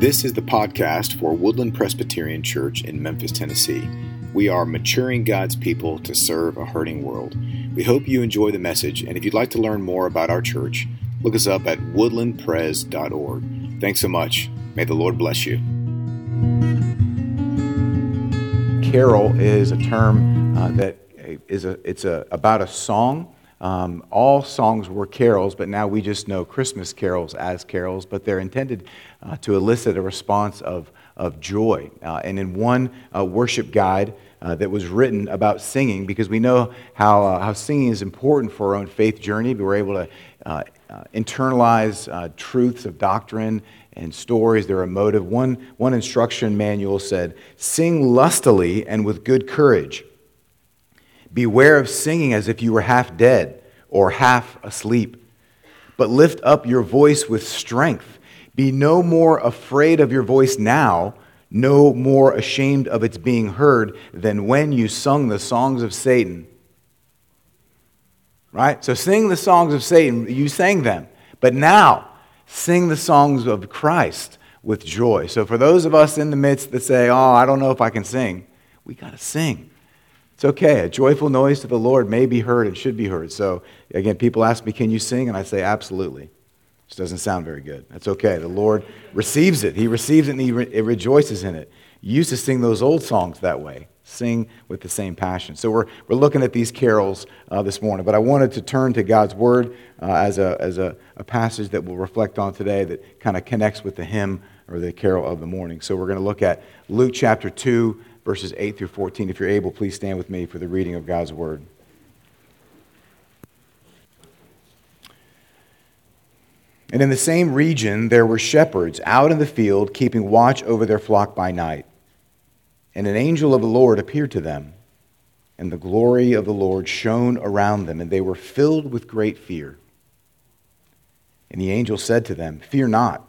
This is the podcast for Woodland Presbyterian Church in Memphis, Tennessee. We are maturing God's people to serve a hurting world. We hope you enjoy the message, and if you'd like to learn more about our church, look us up at woodlandpres.org. Thanks so much. May the Lord bless you. Carol is a term uh, that is a, it's a, about a song. Um, all songs were carols, but now we just know Christmas carols as carols, but they're intended uh, to elicit a response of, of joy. Uh, and in one uh, worship guide uh, that was written about singing, because we know how, uh, how singing is important for our own faith journey, we're able to uh, internalize truths of doctrine and stories, they're emotive. One, one instruction manual said, Sing lustily and with good courage. Beware of singing as if you were half dead or half asleep, but lift up your voice with strength be no more afraid of your voice now, no more ashamed of its being heard than when you sung the songs of Satan. Right? So sing the songs of Satan. You sang them. But now, sing the songs of Christ with joy. So for those of us in the midst that say, oh, I don't know if I can sing, we got to sing. It's okay. A joyful noise to the Lord may be heard and should be heard. So again, people ask me, can you sing? And I say, absolutely. This doesn't sound very good. That's okay. The Lord receives it. He receives it and he re- rejoices in it. You used to sing those old songs that way, sing with the same passion. So we're, we're looking at these carols uh, this morning, but I wanted to turn to God's Word uh, as, a, as a, a passage that we'll reflect on today that kind of connects with the hymn or the carol of the morning. So we're going to look at Luke chapter 2, verses 8 through 14. If you're able, please stand with me for the reading of God's Word. And in the same region, there were shepherds out in the field, keeping watch over their flock by night. And an angel of the Lord appeared to them, and the glory of the Lord shone around them, and they were filled with great fear. And the angel said to them, Fear not,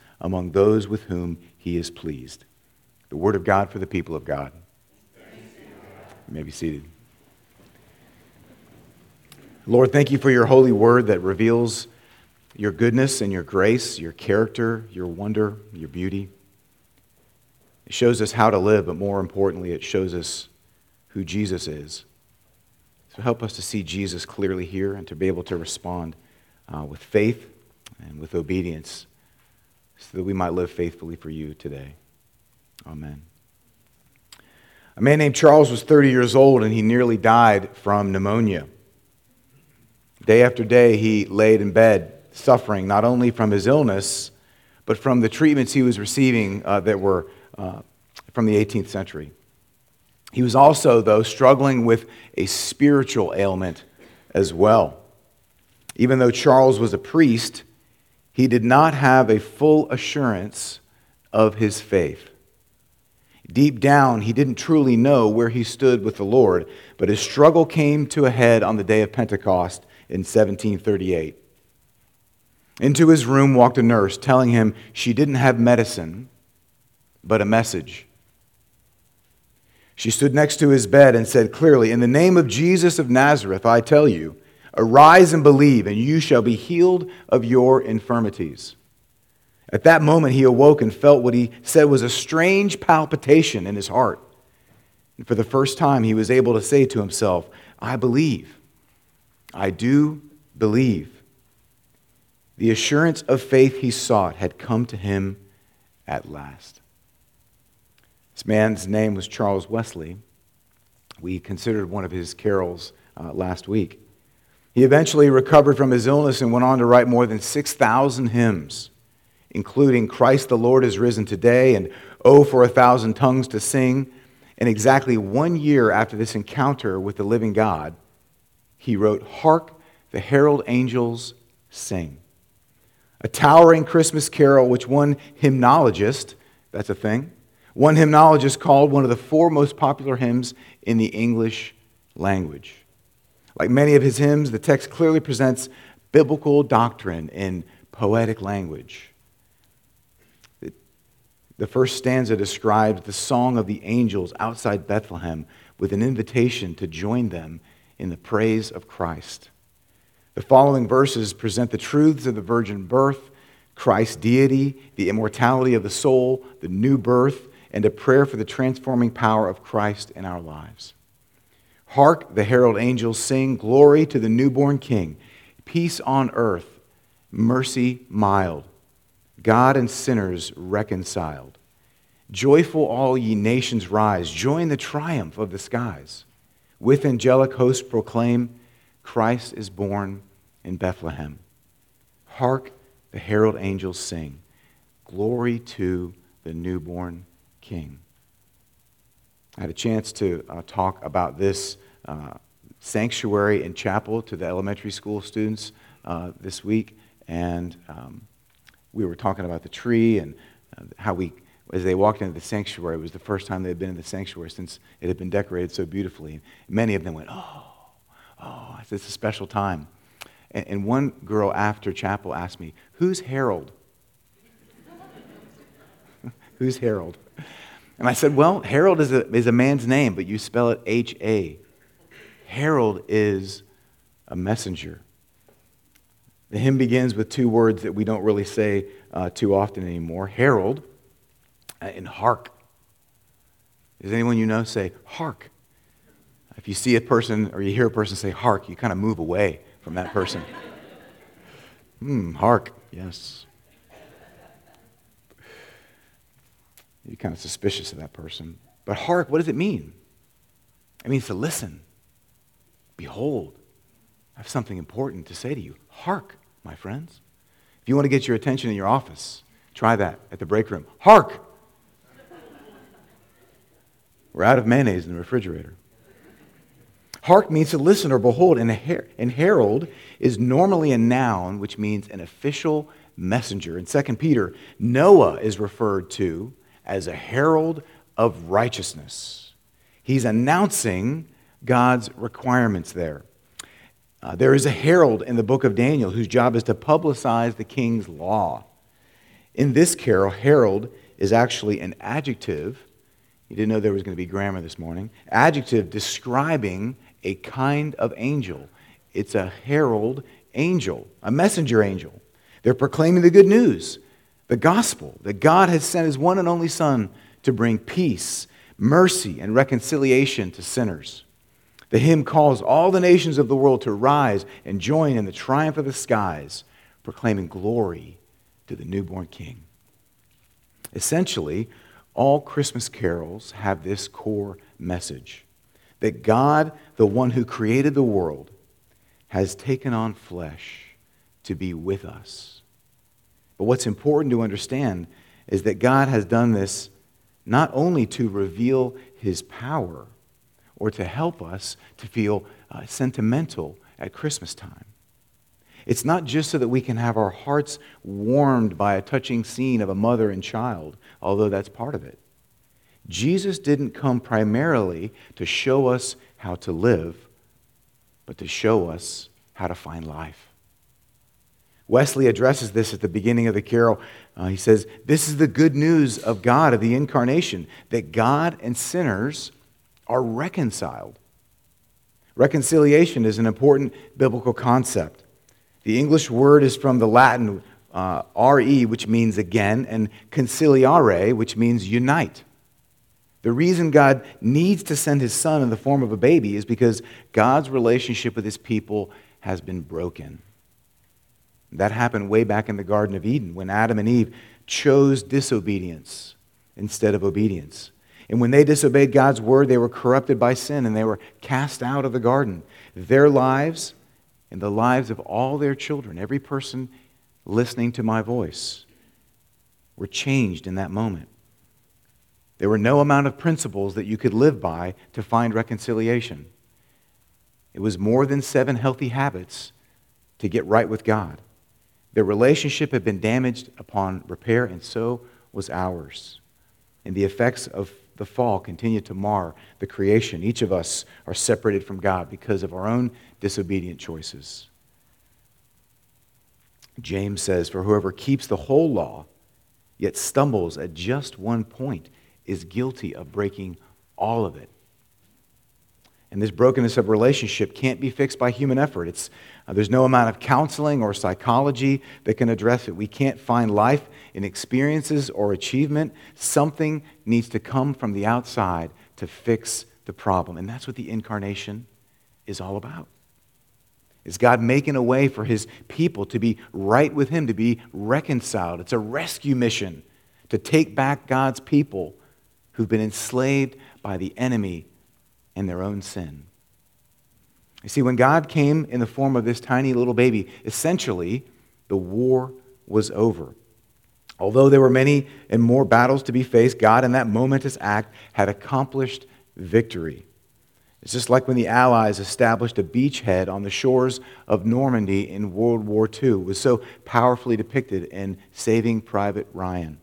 among those with whom he is pleased. The word of God for the people of God. You may be seated. Lord, thank you for your holy word that reveals your goodness and your grace, your character, your wonder, your beauty. It shows us how to live, but more importantly, it shows us who Jesus is. So help us to see Jesus clearly here and to be able to respond uh, with faith and with obedience so that we might live faithfully for you today. Amen. A man named Charles was 30 years old and he nearly died from pneumonia. Day after day, he laid in bed suffering, not only from his illness, but from the treatments he was receiving uh, that were uh, from the 18th century. He was also, though, struggling with a spiritual ailment as well. Even though Charles was a priest, he did not have a full assurance of his faith. Deep down, he didn't truly know where he stood with the Lord, but his struggle came to a head on the day of Pentecost in 1738. Into his room walked a nurse, telling him she didn't have medicine, but a message. She stood next to his bed and said clearly, In the name of Jesus of Nazareth, I tell you, arise and believe, and you shall be healed of your infirmities. At that moment, he awoke and felt what he said was a strange palpitation in his heart. And for the first time, he was able to say to himself, I believe. I do believe. The assurance of faith he sought had come to him at last. This man's name was Charles Wesley. We considered one of his carols uh, last week. He eventually recovered from his illness and went on to write more than 6,000 hymns, including Christ the Lord is risen today and Oh, for a thousand tongues to sing. And exactly one year after this encounter with the living God, he wrote, Hark, the herald angels sing. A towering Christmas carol, which one hymnologist, that's a thing, one hymnologist called one of the four most popular hymns in the English language. Like many of his hymns, the text clearly presents biblical doctrine in poetic language. The first stanza describes the song of the angels outside Bethlehem with an invitation to join them in the praise of Christ. The following verses present the truths of the virgin birth, Christ's deity, the immortality of the soul, the new birth, and a prayer for the transforming power of Christ in our lives. Hark, the herald angels sing, Glory to the newborn King, peace on earth, mercy mild, God and sinners reconciled. Joyful, all ye nations rise, join the triumph of the skies. With angelic hosts proclaim, Christ is born in Bethlehem. Hark, the herald angels sing, Glory to the newborn King. I had a chance to uh, talk about this uh, sanctuary and chapel to the elementary school students uh, this week, and um, we were talking about the tree and uh, how we, as they walked into the sanctuary, it was the first time they had been in the sanctuary since it had been decorated so beautifully. And many of them went, "Oh, oh, it's a special time." And, and one girl after chapel asked me, "Who's Harold?" Who's Harold? And I said, Well, Harold is a, is a man's name, but you spell it H A. Harold is a messenger. The hymn begins with two words that we don't really say uh, too often anymore herald uh, and hark. Does anyone you know say hark? If you see a person or you hear a person say hark, you kind of move away from that person. Hmm, hark, yes. You're kind of suspicious of that person. But hark, what does it mean? It means to listen. Behold, I have something important to say to you. Hark, my friends. If you want to get your attention in your office, try that at the break room. Hark! We're out of mayonnaise in the refrigerator. Hark means to listen or behold, and, her- and herald is normally a noun, which means an official messenger. In 2 Peter, Noah is referred to as a herald of righteousness. He's announcing God's requirements there. Uh, there is a herald in the book of Daniel whose job is to publicize the king's law. In this carol, herald is actually an adjective. You didn't know there was going to be grammar this morning. Adjective describing a kind of angel. It's a herald angel, a messenger angel. They're proclaiming the good news the gospel that God has sent his one and only Son to bring peace, mercy, and reconciliation to sinners. The hymn calls all the nations of the world to rise and join in the triumph of the skies, proclaiming glory to the newborn King. Essentially, all Christmas carols have this core message that God, the one who created the world, has taken on flesh to be with us but what's important to understand is that God has done this not only to reveal his power or to help us to feel uh, sentimental at Christmas time. It's not just so that we can have our hearts warmed by a touching scene of a mother and child, although that's part of it. Jesus didn't come primarily to show us how to live, but to show us how to find life. Wesley addresses this at the beginning of the carol. Uh, he says, This is the good news of God, of the incarnation, that God and sinners are reconciled. Reconciliation is an important biblical concept. The English word is from the Latin uh, re, which means again, and conciliare, which means unite. The reason God needs to send his son in the form of a baby is because God's relationship with his people has been broken. That happened way back in the Garden of Eden when Adam and Eve chose disobedience instead of obedience. And when they disobeyed God's word, they were corrupted by sin and they were cast out of the garden. Their lives and the lives of all their children, every person listening to my voice, were changed in that moment. There were no amount of principles that you could live by to find reconciliation. It was more than seven healthy habits to get right with God. Their relationship had been damaged upon repair, and so was ours. And the effects of the fall continue to mar the creation. Each of us are separated from God because of our own disobedient choices. James says, For whoever keeps the whole law, yet stumbles at just one point, is guilty of breaking all of it. And this brokenness of relationship can't be fixed by human effort. It's, uh, there's no amount of counseling or psychology that can address it. We can't find life in experiences or achievement. Something needs to come from the outside to fix the problem. And that's what the incarnation is all about. Is God making a way for his people to be right with him, to be reconciled? It's a rescue mission to take back God's people who've been enslaved by the enemy and their own sin. You see, when God came in the form of this tiny little baby, essentially, the war was over. Although there were many and more battles to be faced, God, in that momentous act, had accomplished victory. It's just like when the Allies established a beachhead on the shores of Normandy in World War II. It was so powerfully depicted in Saving Private Ryan.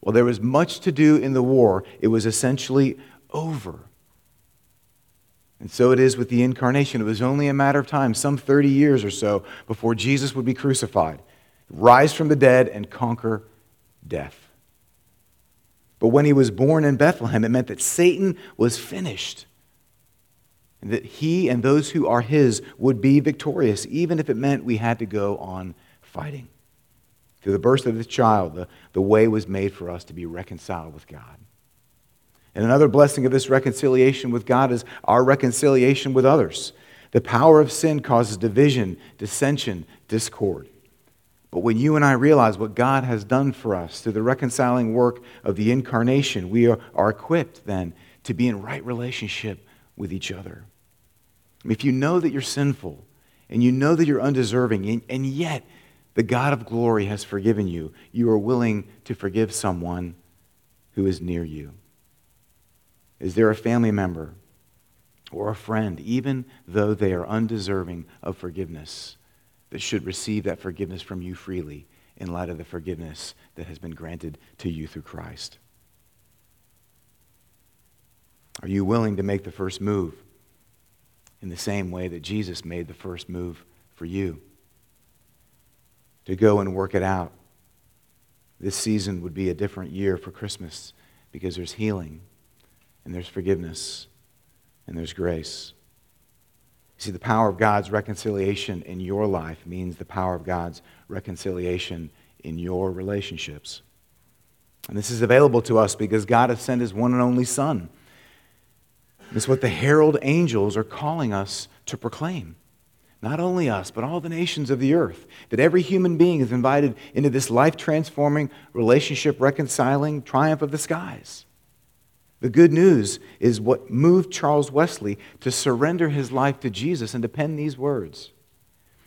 While there was much to do in the war, it was essentially over. And so it is with the incarnation. It was only a matter of time, some 30 years or so, before Jesus would be crucified, rise from the dead, and conquer death. But when he was born in Bethlehem, it meant that Satan was finished. And that he and those who are his would be victorious, even if it meant we had to go on fighting. Through the birth of this child, the, the way was made for us to be reconciled with God. And another blessing of this reconciliation with God is our reconciliation with others. The power of sin causes division, dissension, discord. But when you and I realize what God has done for us through the reconciling work of the incarnation, we are, equipped then to be in right relationship with each other. If you know that you're sinful and you know that you're undeserving, and yet the God of glory has forgiven you, you are willing to forgive someone who is near you. Is there a family member or a friend, even though they are undeserving of forgiveness, that should receive that forgiveness from you freely in light of the forgiveness that has been granted to you through Christ? Are you willing to make the first move in the same way that Jesus made the first move for you? To go and work it out. This season would be a different year for Christmas because there's healing and there's forgiveness, and there's grace. You see, the power of God's reconciliation in your life means the power of God's reconciliation in your relationships. And this is available to us because God has sent his one and only Son. It's what the herald angels are calling us to proclaim. Not only us, but all the nations of the earth. That every human being is invited into this life transforming, relationship reconciling triumph of the skies. The good news is what moved Charles Wesley to surrender his life to Jesus and to pen these words.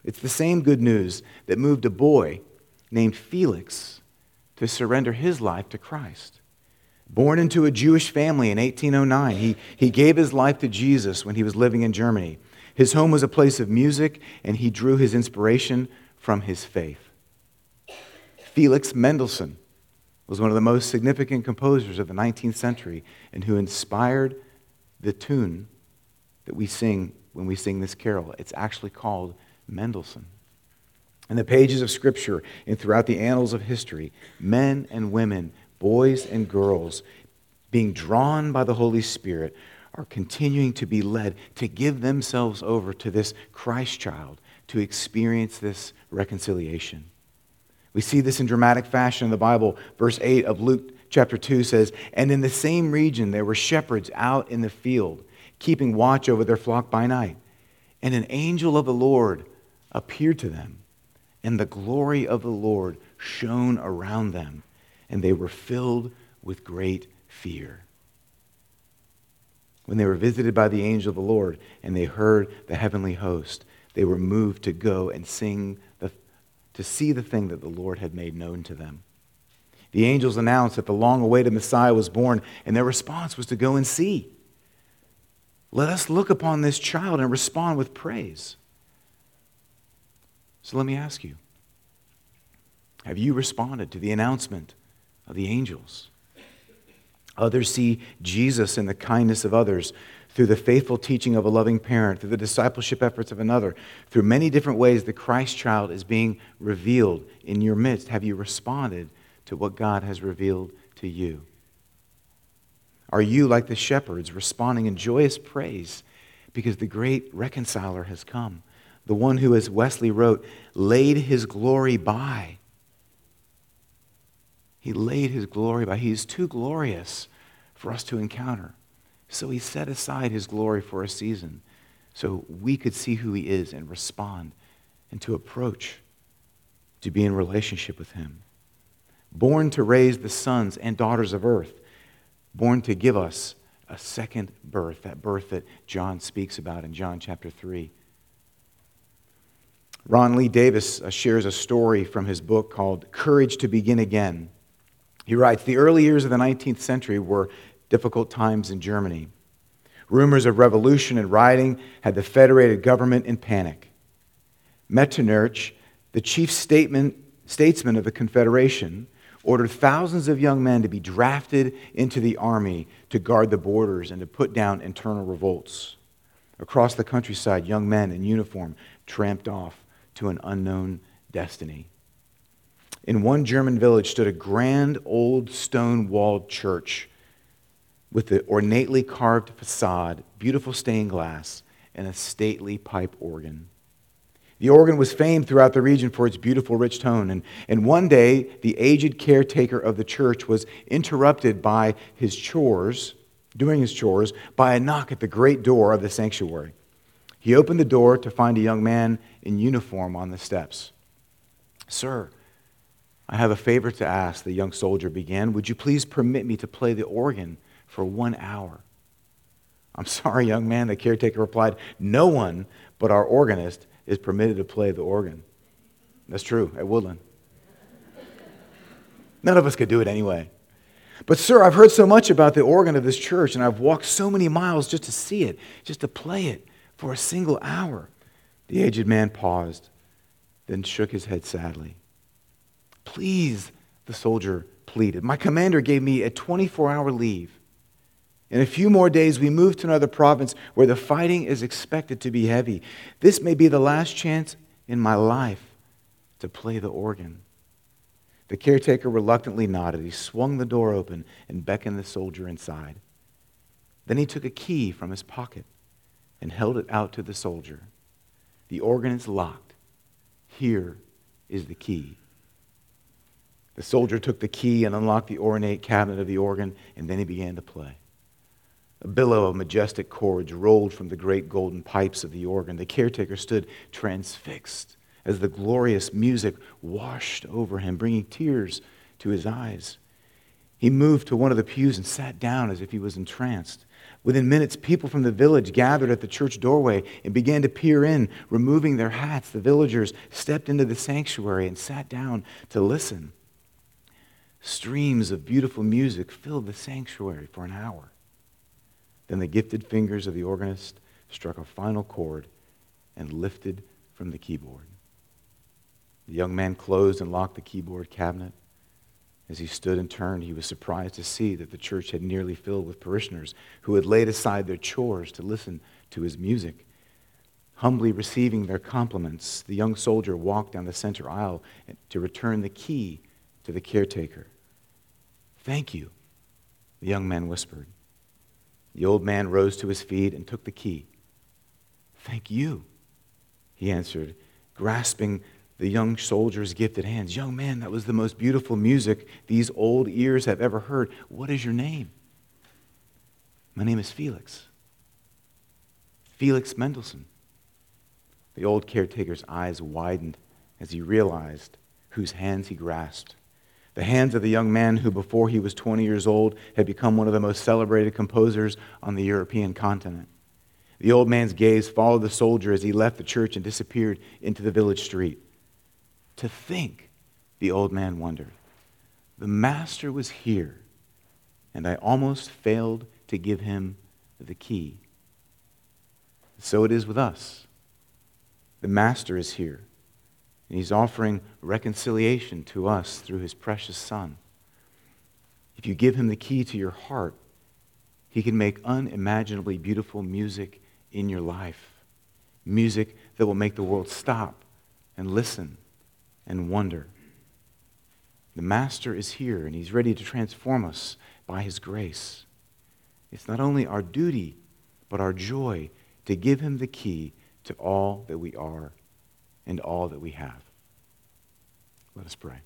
It's the same good news that moved a boy named Felix to surrender his life to Christ. Born into a Jewish family in 1809, he, he gave his life to Jesus when he was living in Germany. His home was a place of music, and he drew his inspiration from his faith. Felix Mendelssohn was one of the most significant composers of the 19th century and who inspired the tune that we sing when we sing this carol. It's actually called Mendelssohn. In the pages of Scripture and throughout the annals of history, men and women, boys and girls, being drawn by the Holy Spirit, are continuing to be led to give themselves over to this Christ child to experience this reconciliation. We see this in dramatic fashion in the Bible. Verse 8 of Luke chapter 2 says, And in the same region there were shepherds out in the field, keeping watch over their flock by night. And an angel of the Lord appeared to them, and the glory of the Lord shone around them, and they were filled with great fear. When they were visited by the angel of the Lord, and they heard the heavenly host, they were moved to go and sing to see the thing that the Lord had made known to them. The angels announced that the long awaited Messiah was born, and their response was to go and see. Let us look upon this child and respond with praise. So let me ask you Have you responded to the announcement of the angels? Others see Jesus in the kindness of others, through the faithful teaching of a loving parent, through the discipleship efforts of another, through many different ways the Christ child is being revealed in your midst. Have you responded to what God has revealed to you? Are you, like the shepherds, responding in joyous praise because the great reconciler has come? The one who, as Wesley wrote, laid his glory by. He laid his glory by. He is too glorious for us to encounter. So he set aside his glory for a season so we could see who he is and respond and to approach, to be in relationship with him. Born to raise the sons and daughters of earth born to give us a second birth, that birth that John speaks about in John chapter 3. Ron Lee Davis uh, shares a story from his book called Courage to Begin Again. He writes The early years of the 19th century were difficult times in Germany. Rumors of revolution and rioting had the federated government in panic. Metternich, the chief statesman of the Confederation, ordered thousands of young men to be drafted into the army to guard the borders and to put down internal revolts. Across the countryside, young men in uniform tramped off to an unknown destiny. In one German village stood a grand old stone walled church with the ornately carved facade, beautiful stained glass, and a stately pipe organ. The organ was famed throughout the region for its beautiful, rich tone. And, and one day, the aged caretaker of the church was interrupted by his chores, doing his chores, by a knock at the great door of the sanctuary. He opened the door to find a young man in uniform on the steps. Sir, I have a favor to ask, the young soldier began. Would you please permit me to play the organ for one hour? I'm sorry, young man, the caretaker replied. No one but our organist is permitted to play the organ. That's true at Woodland. None of us could do it anyway. But, sir, I've heard so much about the organ of this church, and I've walked so many miles just to see it, just to play it for a single hour. The aged man paused, then shook his head sadly. Please, the soldier pleaded. My commander gave me a 24 hour leave. In a few more days, we move to another province where the fighting is expected to be heavy. This may be the last chance in my life to play the organ. The caretaker reluctantly nodded. He swung the door open and beckoned the soldier inside. Then he took a key from his pocket and held it out to the soldier. The organ is locked. Here is the key. The soldier took the key and unlocked the ornate cabinet of the organ, and then he began to play. A billow of majestic chords rolled from the great golden pipes of the organ. The caretaker stood transfixed as the glorious music washed over him, bringing tears to his eyes. He moved to one of the pews and sat down as if he was entranced. Within minutes, people from the village gathered at the church doorway and began to peer in, removing their hats. The villagers stepped into the sanctuary and sat down to listen. Streams of beautiful music filled the sanctuary for an hour. Then the gifted fingers of the organist struck a final chord and lifted from the keyboard. The young man closed and locked the keyboard cabinet. As he stood and turned, he was surprised to see that the church had nearly filled with parishioners who had laid aside their chores to listen to his music. Humbly receiving their compliments, the young soldier walked down the center aisle to return the key to the caretaker. Thank you, the young man whispered. The old man rose to his feet and took the key. Thank you, he answered, grasping the young soldier's gifted hands. Young man, that was the most beautiful music these old ears have ever heard. What is your name? My name is Felix. Felix Mendelssohn. The old caretaker's eyes widened as he realized whose hands he grasped the hands of the young man who, before he was 20 years old, had become one of the most celebrated composers on the European continent. The old man's gaze followed the soldier as he left the church and disappeared into the village street. To think, the old man wondered, the master was here, and I almost failed to give him the key. So it is with us. The master is here, And He's offering reconciliation to us through His precious Son. If you give Him the key to your heart, He can make unimaginably beautiful music in your life. Music that will make the world stop and listen and wonder. The Master is here, and He's ready to transform us by His grace. It's not only our duty, but our joy to give Him the key to all that we are and all that we have. Let us pray.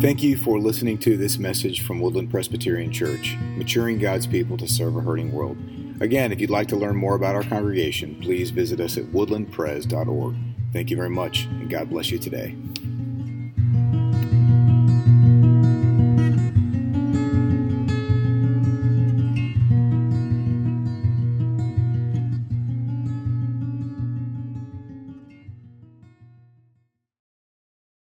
Thank you for listening to this message from Woodland Presbyterian Church, maturing God's people to serve a hurting world. Again, if you'd like to learn more about our congregation, please visit us at woodlandpres.org. Thank you very much, and God bless you today.